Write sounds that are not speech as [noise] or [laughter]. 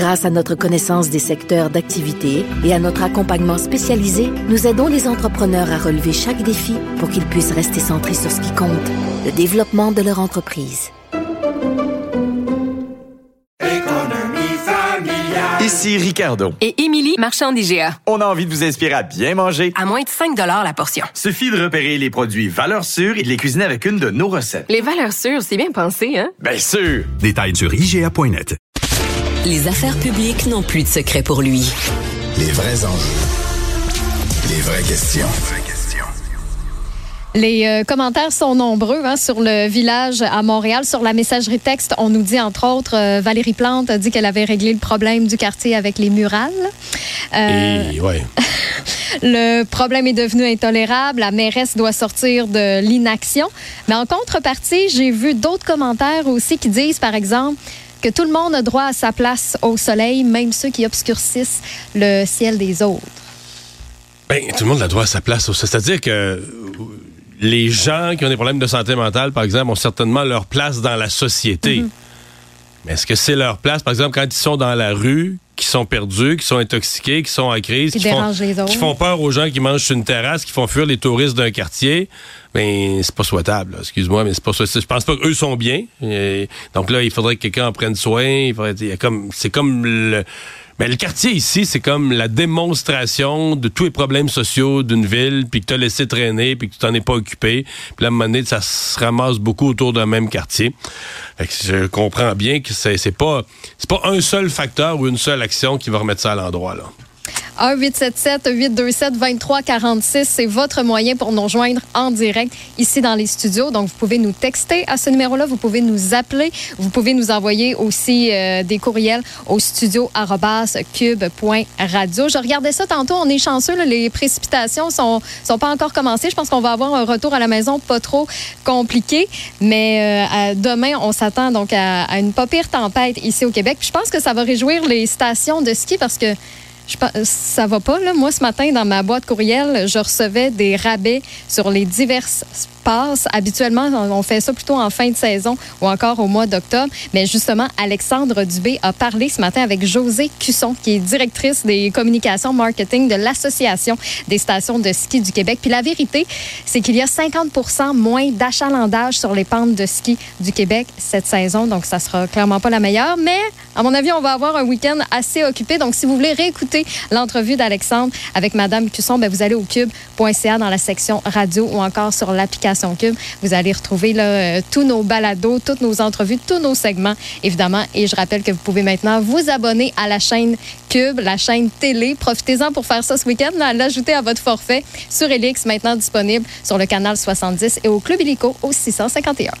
Grâce à notre connaissance des secteurs d'activité et à notre accompagnement spécialisé, nous aidons les entrepreneurs à relever chaque défi pour qu'ils puissent rester centrés sur ce qui compte, le développement de leur entreprise. Ici Ricardo. Et Émilie, marchand d'IGA. On a envie de vous inspirer à bien manger. À moins de 5 la portion. Suffit de repérer les produits valeurs sûres et de les cuisiner avec une de nos recettes. Les valeurs sûres, c'est bien pensé, hein? Bien sûr! Détails sur IGA.net. Les affaires publiques n'ont plus de secret pour lui. Les vrais enjeux. Les vraies questions. Les euh, commentaires sont nombreux hein, sur le village à Montréal. Sur la messagerie texte, on nous dit entre autres, euh, Valérie Plante a dit qu'elle avait réglé le problème du quartier avec les murales. Euh, Et ouais. [laughs] le problème est devenu intolérable. La mairesse doit sortir de l'inaction. Mais en contrepartie, j'ai vu d'autres commentaires aussi qui disent, par exemple, que tout le monde a droit à sa place au soleil, même ceux qui obscurcissent le ciel des autres. Ben, tout le monde a droit à sa place. C'est-à-dire que les gens qui ont des problèmes de santé mentale, par exemple, ont certainement leur place dans la société. Mhm. Mais est-ce que c'est leur place, par exemple, quand ils sont dans la rue, qui sont perdus, qui sont intoxiqués, qui sont en crise, Qui qui, font, qui peur aux gens qui mangent sur une terrasse, qui font fuir les touristes d'un quartier? Ben, c'est pas souhaitable. Excuse-moi, mais c'est pas souhaitable. Je pense pas qu'eux sont bien. Et donc là, il faudrait que quelqu'un en prenne soin. Il faudrait, il y a comme, c'est comme le, mais le quartier ici, c'est comme la démonstration de tous les problèmes sociaux d'une ville, puis que tu as laissé traîner, puis que tu t'en es pas occupé. Puis là, à ça se ramasse beaucoup autour d'un même quartier. Je comprends bien que c'est pas pas un seul facteur ou une seule action qui va remettre ça à l'endroit là. 1-877-827-2346, c'est votre moyen pour nous rejoindre en direct ici dans les studios. Donc, vous pouvez nous texter à ce numéro-là, vous pouvez nous appeler, vous pouvez nous envoyer aussi euh, des courriels au studio cube.radio. Je regardais ça tantôt, on est chanceux, les précipitations sont, sont pas encore commencées. Je pense qu'on va avoir un retour à la maison pas trop compliqué, mais euh, demain, on s'attend donc à, une pas pire tempête ici au Québec. Je pense que ça va réjouir les stations de ski parce que ça va pas, là. Moi, ce matin, dans ma boîte courriel, je recevais des rabais sur les diverses passes. Habituellement, on on fait ça plutôt en fin de saison ou encore au mois d'octobre. Mais justement, Alexandre Dubé a parlé ce matin avec José Cusson, qui est directrice des communications marketing de l'Association des stations de ski du Québec. Puis la vérité, c'est qu'il y a 50% moins d'achalandage sur les pentes de ski du Québec cette saison. Donc, ça sera clairement pas la meilleure. Mais, à mon avis, on va avoir un week-end assez occupé. Donc, si vous voulez réécouter l'entrevue d'Alexandre avec Madame Cusson, ben, vous allez au cube.ca dans la section radio ou encore sur l'application Cube. Vous allez retrouver là, euh, tous nos balados, toutes nos entrevues, tous nos segments, évidemment. Et je rappelle que vous pouvez maintenant vous abonner à la chaîne Cube, la chaîne télé. Profitez-en pour faire ça ce week-end, l'ajouter à votre forfait sur Elix, maintenant disponible sur le canal 70 et au Club Illico au 651.